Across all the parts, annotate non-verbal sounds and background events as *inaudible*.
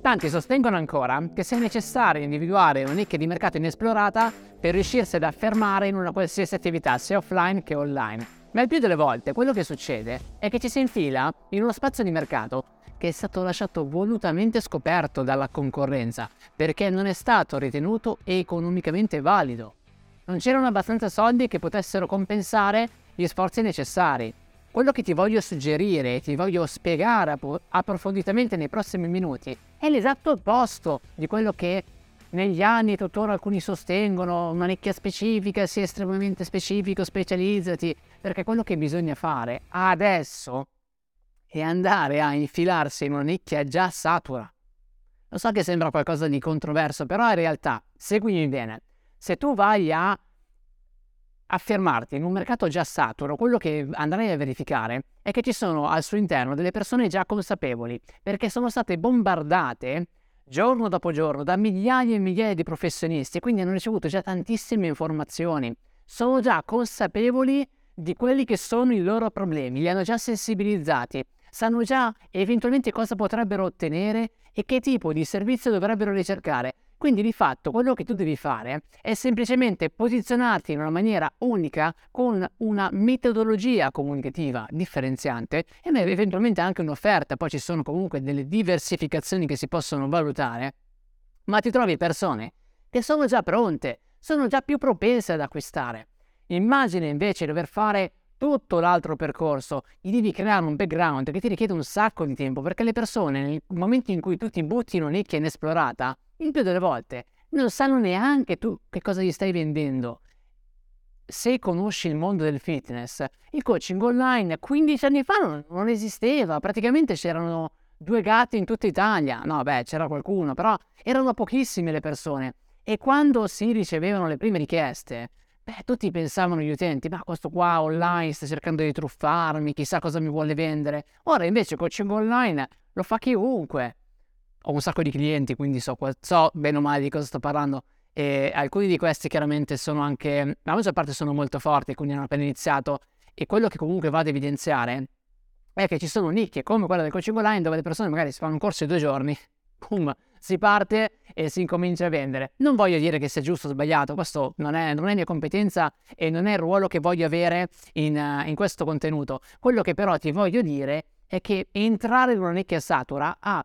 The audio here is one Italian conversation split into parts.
Tanti sostengono ancora che sia necessario individuare una nicchia di mercato inesplorata per riuscirsi ad affermare in una qualsiasi attività, sia offline che online. Ma il più delle volte quello che succede è che ci si infila in uno spazio di mercato che è stato lasciato volutamente scoperto dalla concorrenza perché non è stato ritenuto economicamente valido. Non c'erano abbastanza soldi che potessero compensare gli sforzi necessari. Quello che ti voglio suggerire ti voglio spiegare approfonditamente nei prossimi minuti è l'esatto opposto di quello che negli anni tuttora alcuni sostengono, una nicchia specifica, sia estremamente specifico, specializzati, perché quello che bisogna fare adesso è andare a infilarsi in una nicchia già satura. Lo so che sembra qualcosa di controverso, però in realtà, seguimi bene, se tu vai a affermarti in un mercato già saturo, quello che andrai a verificare è che ci sono al suo interno delle persone già consapevoli, perché sono state bombardate giorno dopo giorno da migliaia e migliaia di professionisti e quindi hanno ricevuto già tantissime informazioni. Sono già consapevoli di quelli che sono i loro problemi, li hanno già sensibilizzati, sanno già eventualmente cosa potrebbero ottenere e che tipo di servizio dovrebbero ricercare. Quindi di fatto quello che tu devi fare è semplicemente posizionarti in una maniera unica con una metodologia comunicativa differenziante e eventualmente anche un'offerta, poi ci sono comunque delle diversificazioni che si possono valutare, ma ti trovi persone che sono già pronte, sono già più propense ad acquistare. Immagina invece dover fare tutto l'altro percorso, gli devi creare un background che ti richiede un sacco di tempo perché le persone nel momento in cui tu ti butti in un'nicchia inesplorata il più delle volte non sanno neanche tu che cosa gli stai vendendo. Se conosci il mondo del fitness, il coaching online 15 anni fa non, non esisteva, praticamente c'erano due gatti in tutta Italia. No, beh, c'era qualcuno, però erano pochissime le persone. E quando si ricevevano le prime richieste, beh, tutti pensavano gli utenti, ma questo qua online sta cercando di truffarmi, chissà cosa mi vuole vendere. Ora invece coaching online lo fa chiunque ho un sacco di clienti, quindi so, so bene o male di cosa sto parlando. E alcuni di questi chiaramente sono anche, la maggior parte sono molto forti, quindi hanno appena iniziato. E quello che comunque vado ad evidenziare è che ci sono nicchie come quella del coaching online dove le persone magari si fanno un corso di due giorni, *laughs* boom, si parte e si incomincia a vendere. Non voglio dire che sia giusto o sbagliato, questo non è, non è mia competenza e non è il ruolo che voglio avere in, uh, in questo contenuto. Quello che però ti voglio dire è che entrare in una nicchia satura ha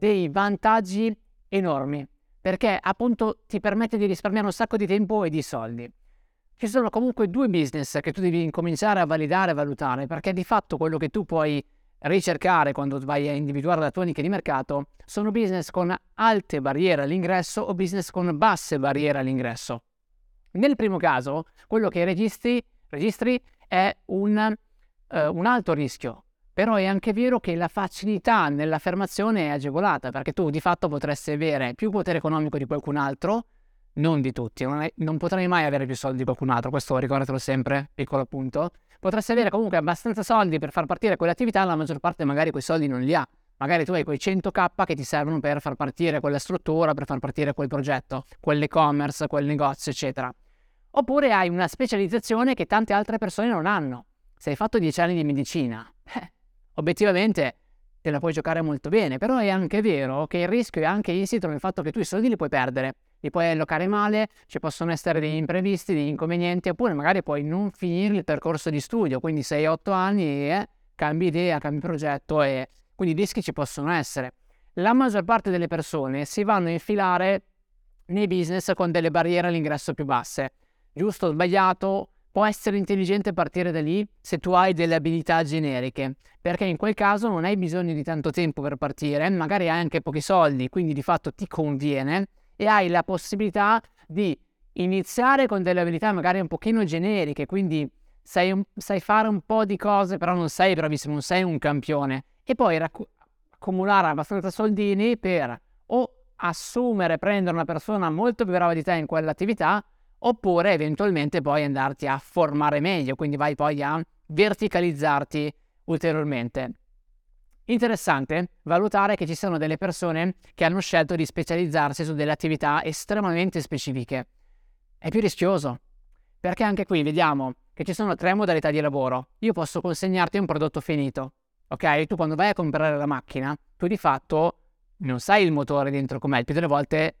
dei vantaggi enormi perché appunto ti permette di risparmiare un sacco di tempo e di soldi. Ci sono comunque due business che tu devi incominciare a validare e valutare perché di fatto quello che tu puoi ricercare quando vai a individuare la tua nicchia di mercato sono business con alte barriere all'ingresso o business con basse barriere all'ingresso. Nel primo caso, quello che registri, registri è un, uh, un alto rischio, però è anche vero che la facilità nell'affermazione è agevolata, perché tu di fatto potresti avere più potere economico di qualcun altro, non di tutti, non, è, non potrai mai avere più soldi di qualcun altro, questo ricordatelo sempre, piccolo appunto. Potresti avere comunque abbastanza soldi per far partire quell'attività, la maggior parte magari quei soldi non li ha. Magari tu hai quei 100k che ti servono per far partire quella struttura, per far partire quel progetto, quell'e-commerce, quel negozio, eccetera. Oppure hai una specializzazione che tante altre persone non hanno. Se hai fatto 10 anni di medicina, eh, obiettivamente te la puoi giocare molto bene, però è anche vero che il rischio è anche insito nel fatto che tu i soldi li puoi perdere, li puoi allocare male, ci possono essere degli imprevisti, degli inconvenienti, oppure magari puoi non finire il percorso di studio, quindi 6-8 anni e cambi idea, cambi progetto e quindi i rischi ci possono essere. La maggior parte delle persone si vanno a infilare nei business con delle barriere all'ingresso più basse. Giusto o sbagliato, Può essere intelligente partire da lì se tu hai delle abilità generiche, perché in quel caso non hai bisogno di tanto tempo per partire, magari hai anche pochi soldi, quindi di fatto ti conviene e hai la possibilità di iniziare con delle abilità magari un pochino generiche, quindi sai, un, sai fare un po' di cose, però non sei bravissimo, non sei un campione, e poi racc- accumulare abbastanza soldini per o assumere, prendere una persona molto più brava di te in quell'attività, oppure eventualmente poi andarti a formare meglio, quindi vai poi a verticalizzarti ulteriormente. Interessante valutare che ci sono delle persone che hanno scelto di specializzarsi su delle attività estremamente specifiche. È più rischioso, perché anche qui vediamo che ci sono tre modalità di lavoro. Io posso consegnarti un prodotto finito, ok? Tu quando vai a comprare la macchina, tu di fatto non sai il motore dentro com'è, il più delle volte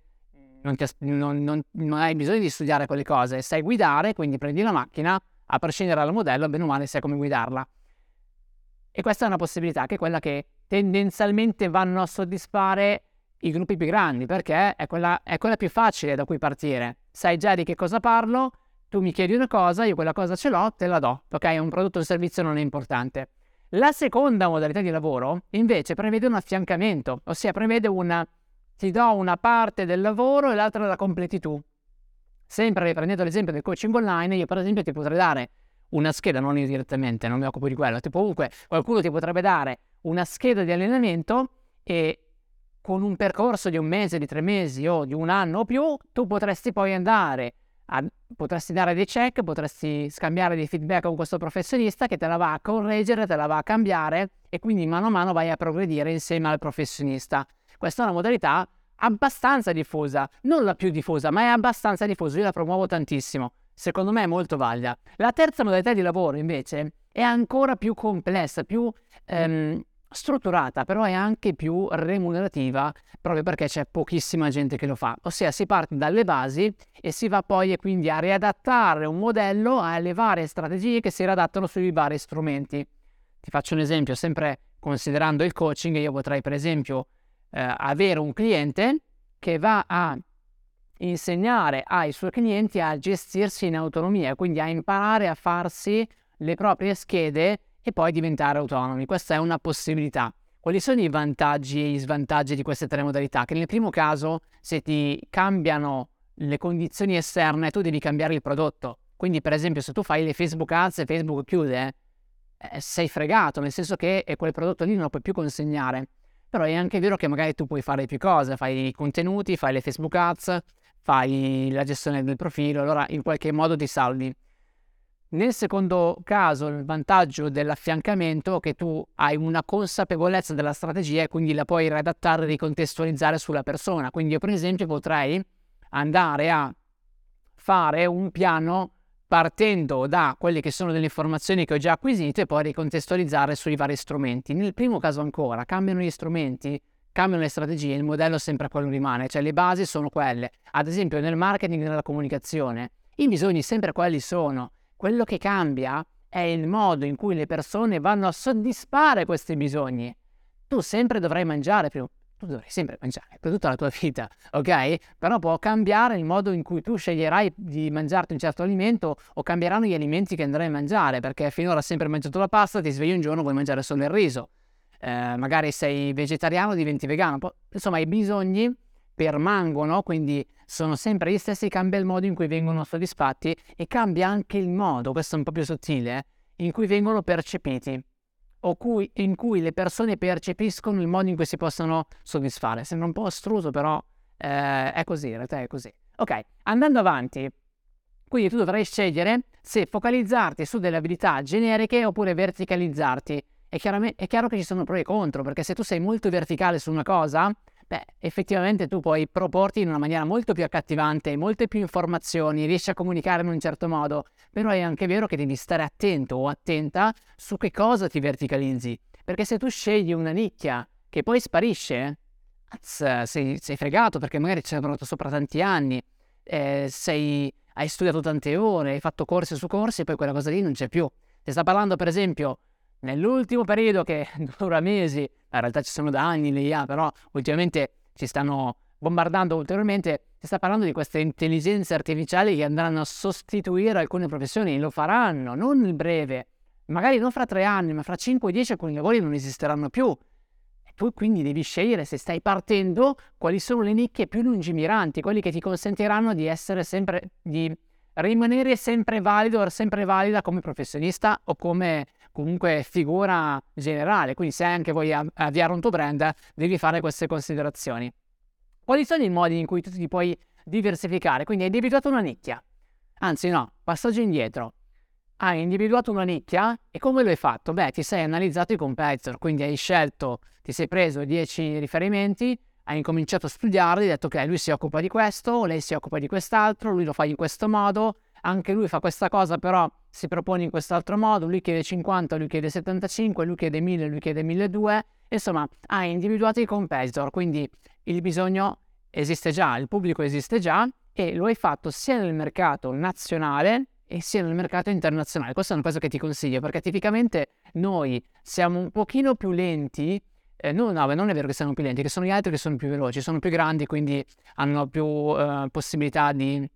non, ti, non, non, non, hai bisogno di studiare quelle cose, sai guidare, quindi prendi la macchina, a prescindere dal modello, bene o male sai come guidarla. E questa è una possibilità che è quella che tendenzialmente vanno a soddisfare i gruppi più grandi, perché è quella, è quella più facile da cui partire. Sai già di che cosa parlo, tu mi chiedi una cosa, io quella cosa ce l'ho, te la do. Ok, un prodotto o un servizio non è importante. La seconda modalità di lavoro invece prevede un affiancamento, ossia prevede una ti do una parte del lavoro e l'altra la completi tu. Sempre riprendendo l'esempio del coaching online, io per esempio ti potrei dare una scheda, non io direttamente, non mi occupo di quello, tipo comunque qualcuno ti potrebbe dare una scheda di allenamento e con un percorso di un mese, di tre mesi o di un anno o più, tu potresti poi andare, a, potresti dare dei check, potresti scambiare dei feedback con questo professionista che te la va a correggere, te la va a cambiare e quindi mano a mano vai a progredire insieme al professionista. Questa è una modalità abbastanza diffusa, non la più diffusa, ma è abbastanza diffusa, io la promuovo tantissimo. Secondo me è molto valida. La terza modalità di lavoro invece è ancora più complessa, più ehm, strutturata, però è anche più remunerativa proprio perché c'è pochissima gente che lo fa. Ossia si parte dalle basi e si va poi quindi a riadattare un modello alle varie strategie che si riadattano sui vari strumenti. Ti faccio un esempio, sempre considerando il coaching, io potrei per esempio eh, avere un cliente che va a insegnare ai suoi clienti a gestirsi in autonomia, quindi a imparare a farsi le proprie schede e poi diventare autonomi. Questa è una possibilità. Quali sono i vantaggi e gli svantaggi di queste tre modalità? Che nel primo caso, se ti cambiano le condizioni esterne, tu devi cambiare il prodotto. Quindi, per esempio, se tu fai le Facebook Ads e Facebook chiude, eh, sei fregato, nel senso che quel prodotto lì non lo puoi più consegnare. Però è anche vero che magari tu puoi fare più cose, fai i contenuti, fai le Facebook Ads, fai la gestione del profilo, allora in qualche modo ti salvi. Nel secondo caso, il vantaggio dell'affiancamento è che tu hai una consapevolezza della strategia e quindi la puoi redattare e ricontestualizzare sulla persona. Quindi io per esempio potrei andare a fare un piano partendo da quelle che sono delle informazioni che ho già acquisito e poi ricontestualizzare sui vari strumenti. Nel primo caso ancora cambiano gli strumenti, cambiano le strategie, il modello sempre quello rimane, cioè le basi sono quelle. Ad esempio nel marketing e nella comunicazione, i bisogni sempre quelli sono. Quello che cambia è il modo in cui le persone vanno a soddisfare questi bisogni. Tu sempre dovrai mangiare più, tu dovrai sempre mangiare per tutta la tua vita, ok? Però può cambiare il modo in cui tu sceglierai di mangiarti un certo alimento o cambieranno gli alimenti che andrai a mangiare, perché finora hai sempre mangiato la pasta, ti svegli un giorno vuoi mangiare solo il riso. Eh, magari sei vegetariano, diventi vegano. Insomma, i bisogni permangono, quindi sono sempre gli stessi, cambia il modo in cui vengono soddisfatti e cambia anche il modo, questo è un po' più sottile, eh, in cui vengono percepiti cui, in cui le persone percepiscono il modo in cui si possono soddisfare. Sembra un po' astruso, però eh, è così, in realtà è così. Ok, andando avanti, quindi tu dovrai scegliere se focalizzarti su delle abilità generiche oppure verticalizzarti. È, è chiaro che ci sono pro e contro, perché se tu sei molto verticale su una cosa, beh, effettivamente tu puoi proporti in una maniera molto più accattivante, molte più informazioni, riesci a comunicare in un certo modo, però è anche vero che devi stare attento o attenta su che cosa ti verticalizzi, perché se tu scegli una nicchia che poi sparisce, azz, sei, sei, fregato perché magari ci hai lavorato sopra tanti anni, eh, sei, hai studiato tante ore, hai fatto corsi su corsi e poi quella cosa lì non c'è più. Ti sta parlando per esempio nell'ultimo periodo che *laughs* dura mesi, in realtà ci sono da anni le IA, però ultimamente ci stanno bombardando ulteriormente, si sta parlando di queste intelligenze artificiali che andranno a sostituire alcune professioni, lo faranno, non nel breve, magari non fra tre anni, ma fra 5-10 alcuni lavori non esisteranno più. E tu quindi devi scegliere se stai partendo quali sono le nicchie più lungimiranti, quelli che ti consentiranno di essere sempre, di rimanere sempre valido, sempre valida come professionista o come comunque figura generale, quindi se anche vuoi avviare un tuo brand devi fare queste considerazioni. Quali sono i modi in cui tu ti puoi diversificare? Quindi hai individuato una nicchia, anzi no, passaggio indietro. Hai individuato una nicchia e come lo hai fatto? Beh, ti sei analizzato i competitor, quindi hai scelto, ti sei preso 10 riferimenti, hai incominciato a studiarli, hai detto ok, lui si occupa di questo, lei si occupa di quest'altro, lui lo fa in questo modo, anche lui fa questa cosa, però si propone in quest'altro modo, lui chiede 50, lui chiede 75, lui chiede 1000, lui chiede 1200, insomma hai individuato i competitor, quindi il bisogno esiste già, il pubblico esiste già e lo hai fatto sia nel mercato nazionale e sia nel mercato internazionale. Questa è una cosa che ti consiglio perché tipicamente noi siamo un pochino più lenti eh, no, no, non è vero che siamo più lenti, che sono gli altri che sono più veloci, sono più grandi, quindi hanno più eh, possibilità di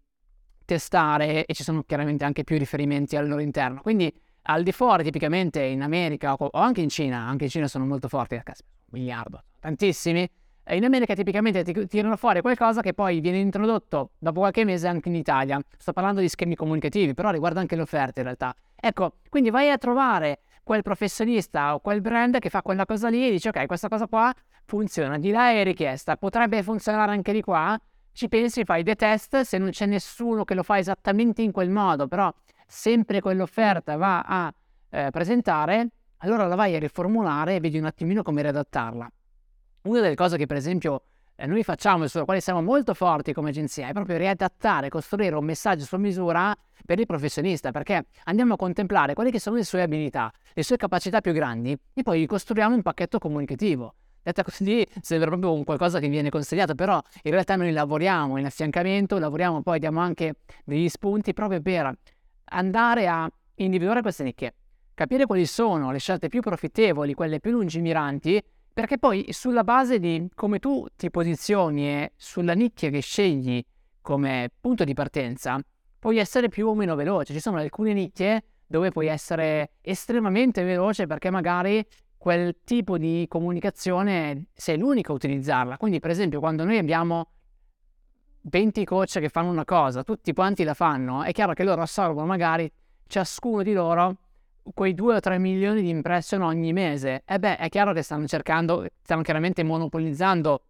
testare e ci sono chiaramente anche più riferimenti al loro interno. Quindi al di fuori, tipicamente in America o, anche in Cina, anche in Cina sono molto forti, un miliardo, tantissimi. In America tipicamente ti tirano fuori qualcosa che poi viene introdotto dopo qualche mese anche in Italia. Sto parlando di schemi comunicativi, però riguarda anche le offerte in realtà. Ecco, quindi vai a trovare quel professionista o quel brand che fa quella cosa lì e dice ok, questa cosa qua funziona, di là è richiesta, potrebbe funzionare anche di qua, ci pensi, fai dei test, se non c'è nessuno che lo fa esattamente in quel modo, però sempre quell'offerta va a eh, presentare, allora la vai a riformulare e vedi un attimino come riadattarla. Una delle cose che per esempio eh, noi facciamo e sulla quale siamo molto forti come agenzia è proprio riadattare, costruire un messaggio su misura per il professionista, perché andiamo a contemplare quelle che sono le sue abilità, le sue capacità più grandi e poi costruiamo un pacchetto comunicativo. Detta così sembra proprio un qualcosa che viene consigliato, però in realtà noi lavoriamo in affiancamento, lavoriamo poi, diamo anche degli spunti proprio per andare a individuare queste nicchie, capire quali sono le scelte più profittevoli, quelle più lungimiranti perché poi sulla base di come tu ti posizioni e sulla nicchia che scegli come punto di partenza, puoi essere più o meno veloce. Ci sono alcune nicchie dove puoi essere estremamente veloce perché magari quel tipo di comunicazione sei l'unico a utilizzarla. Quindi, per esempio, quando noi abbiamo 20 coach che fanno una cosa, tutti quanti la fanno, è chiaro che loro assorbono magari ciascuno di loro quei 2 o 3 milioni di impression ogni mese. E beh, è chiaro che stanno cercando, stanno chiaramente monopolizzando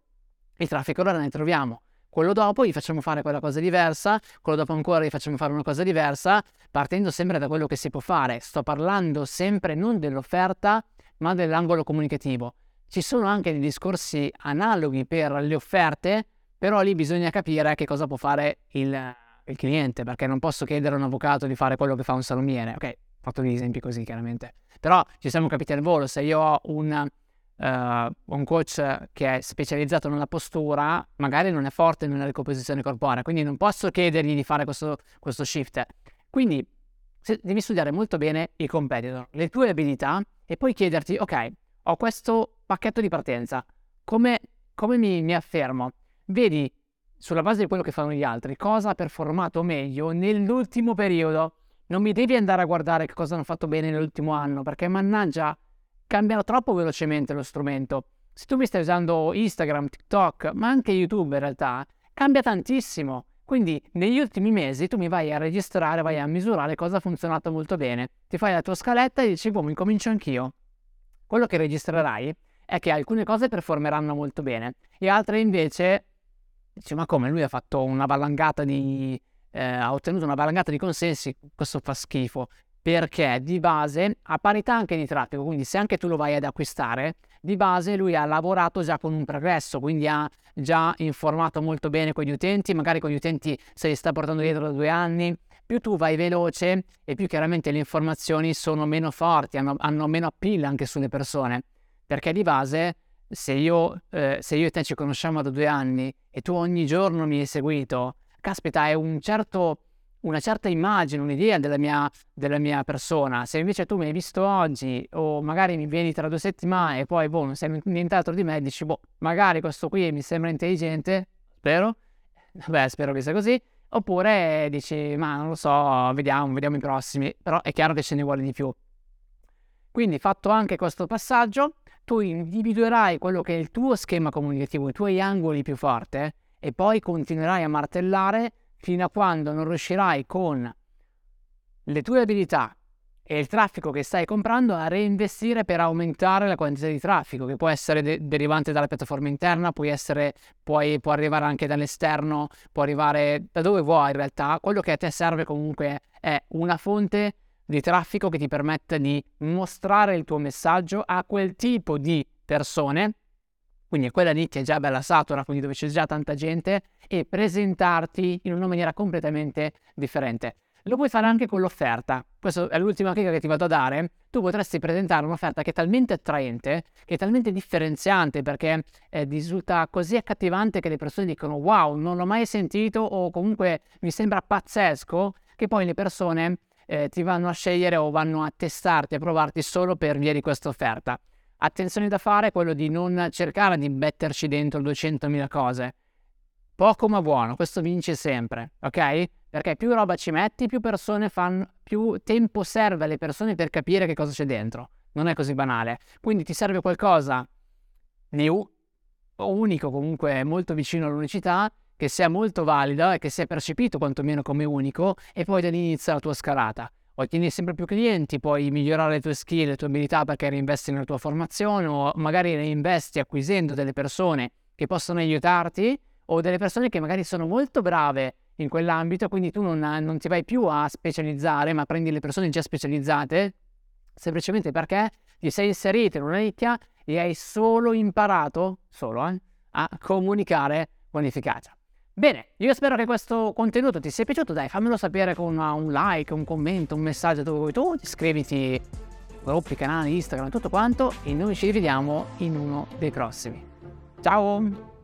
il traffico, allora ne troviamo. Quello dopo gli facciamo fare quella cosa diversa, quello dopo ancora gli facciamo fare una cosa diversa, partendo sempre da quello che si può fare. Sto parlando sempre non dell'offerta, ma dell'angolo comunicativo. Ci sono anche dei discorsi analoghi per le offerte, però lì bisogna capire che cosa può fare il, il cliente, perché non posso chiedere a un avvocato di fare quello che fa un salumiere. Ok, fatto degli esempi così chiaramente. Però ci siamo capiti al volo, se io ho un, uh, un coach che è specializzato nella postura, magari non è forte nella ricomposizione corporea, quindi non posso chiedergli di fare questo, questo shift. Quindi devi studiare molto bene i competitor, le tue abilità e poi chiederti, ok, ho questo pacchetto di partenza, come, come mi, mi affermo? Vedi sulla base di quello che fanno gli altri, cosa ha performato meglio nell'ultimo periodo non mi devi andare a guardare che cosa hanno fatto bene nell'ultimo anno, perché mannaggia, cambia troppo velocemente lo strumento. Se tu mi stai usando Instagram, TikTok, ma anche YouTube in realtà, cambia tantissimo. Quindi negli ultimi mesi tu mi vai a registrare, vai a misurare cosa ha funzionato molto bene. Ti fai la tua scaletta e dici, boh, mi comincio anch'io. Quello che registrerai è che alcune cose performeranno molto bene e altre invece dici, ma come, lui ha fatto una valangata di eh, ha ottenuto una valangata di consensi, questo fa schifo, perché di base, a parità anche di traffico, quindi se anche tu lo vai ad acquistare, di base lui ha lavorato già con un progresso, quindi ha già informato molto bene con gli utenti, magari con gli utenti se li sta portando dietro da due anni, più tu vai veloce e più chiaramente le informazioni sono meno forti, hanno, hanno meno appeal anche sulle persone, perché di base se io, eh, se io e te ci conosciamo da due anni e tu ogni giorno mi hai seguito, caspita, è un certo, una certa immagine, un'idea della mia, della mia, persona. Se invece tu mi hai visto oggi o magari mi vieni tra due settimane e poi boh, non sai nient'altro di me, dici boh, magari questo qui mi sembra intelligente, spero, *laughs* beh spero che sia così, oppure dici ma non lo so, vediamo, vediamo i prossimi, però è chiaro che ce ne vuole di più. Quindi fatto anche questo passaggio, tu individuerai quello che è il tuo schema comunicativo, i tuoi angoli più forti e poi continuerai a martellare fino a quando non riuscirai con le tue abilità e il traffico che stai comprando a reinvestire per aumentare la quantità di traffico che può essere de- derivante dalla piattaforma interna, può, essere, puoi, può arrivare anche dall'esterno, può arrivare da dove vuoi in realtà. Quello che a te serve comunque è una fonte di traffico che ti permette di mostrare il tuo messaggio a quel tipo di persone quindi è quella nicchia già bella satura, quindi dove c'è già tanta gente, e presentarti in una maniera completamente differente. Lo puoi fare anche con l'offerta. Questa è l'ultima chicca che ti vado a dare. Tu potresti presentare un'offerta che è talmente attraente, che è talmente differenziante perché eh, risulta così accattivante che le persone dicono wow, non l'ho mai sentito o comunque mi sembra pazzesco, che poi le persone eh, ti vanno a scegliere o vanno a testarti, a provarti solo per via di questa offerta. Attenzione da fare è quello di non cercare di metterci dentro 200.000 cose. Poco ma buono, questo vince sempre, ok? Perché più roba ci metti, più persone fanno, più tempo serve alle persone per capire che cosa c'è dentro. Non è così banale. Quindi ti serve qualcosa new, o unico comunque molto vicino all'unicità, che sia molto valido e che sia percepito quantomeno come unico, e poi da lì inizia la tua scalata. Ottieni sempre più clienti, puoi migliorare le tue skill, le tue abilità perché reinvesti nella tua formazione o magari reinvesti acquisendo delle persone che possono aiutarti o delle persone che magari sono molto brave in quell'ambito, quindi tu non, non ti vai più a specializzare, ma prendi le persone già specializzate, semplicemente perché ti sei inserito in una nicchia e hai solo imparato, solo, eh, a comunicare con efficacia. Bene, io spero che questo contenuto ti sia piaciuto, dai fammelo sapere con un like, un commento, un messaggio dove vuoi tu, iscriviti gruppi, canali, Instagram, tutto quanto e noi ci rivediamo in uno dei prossimi. Ciao!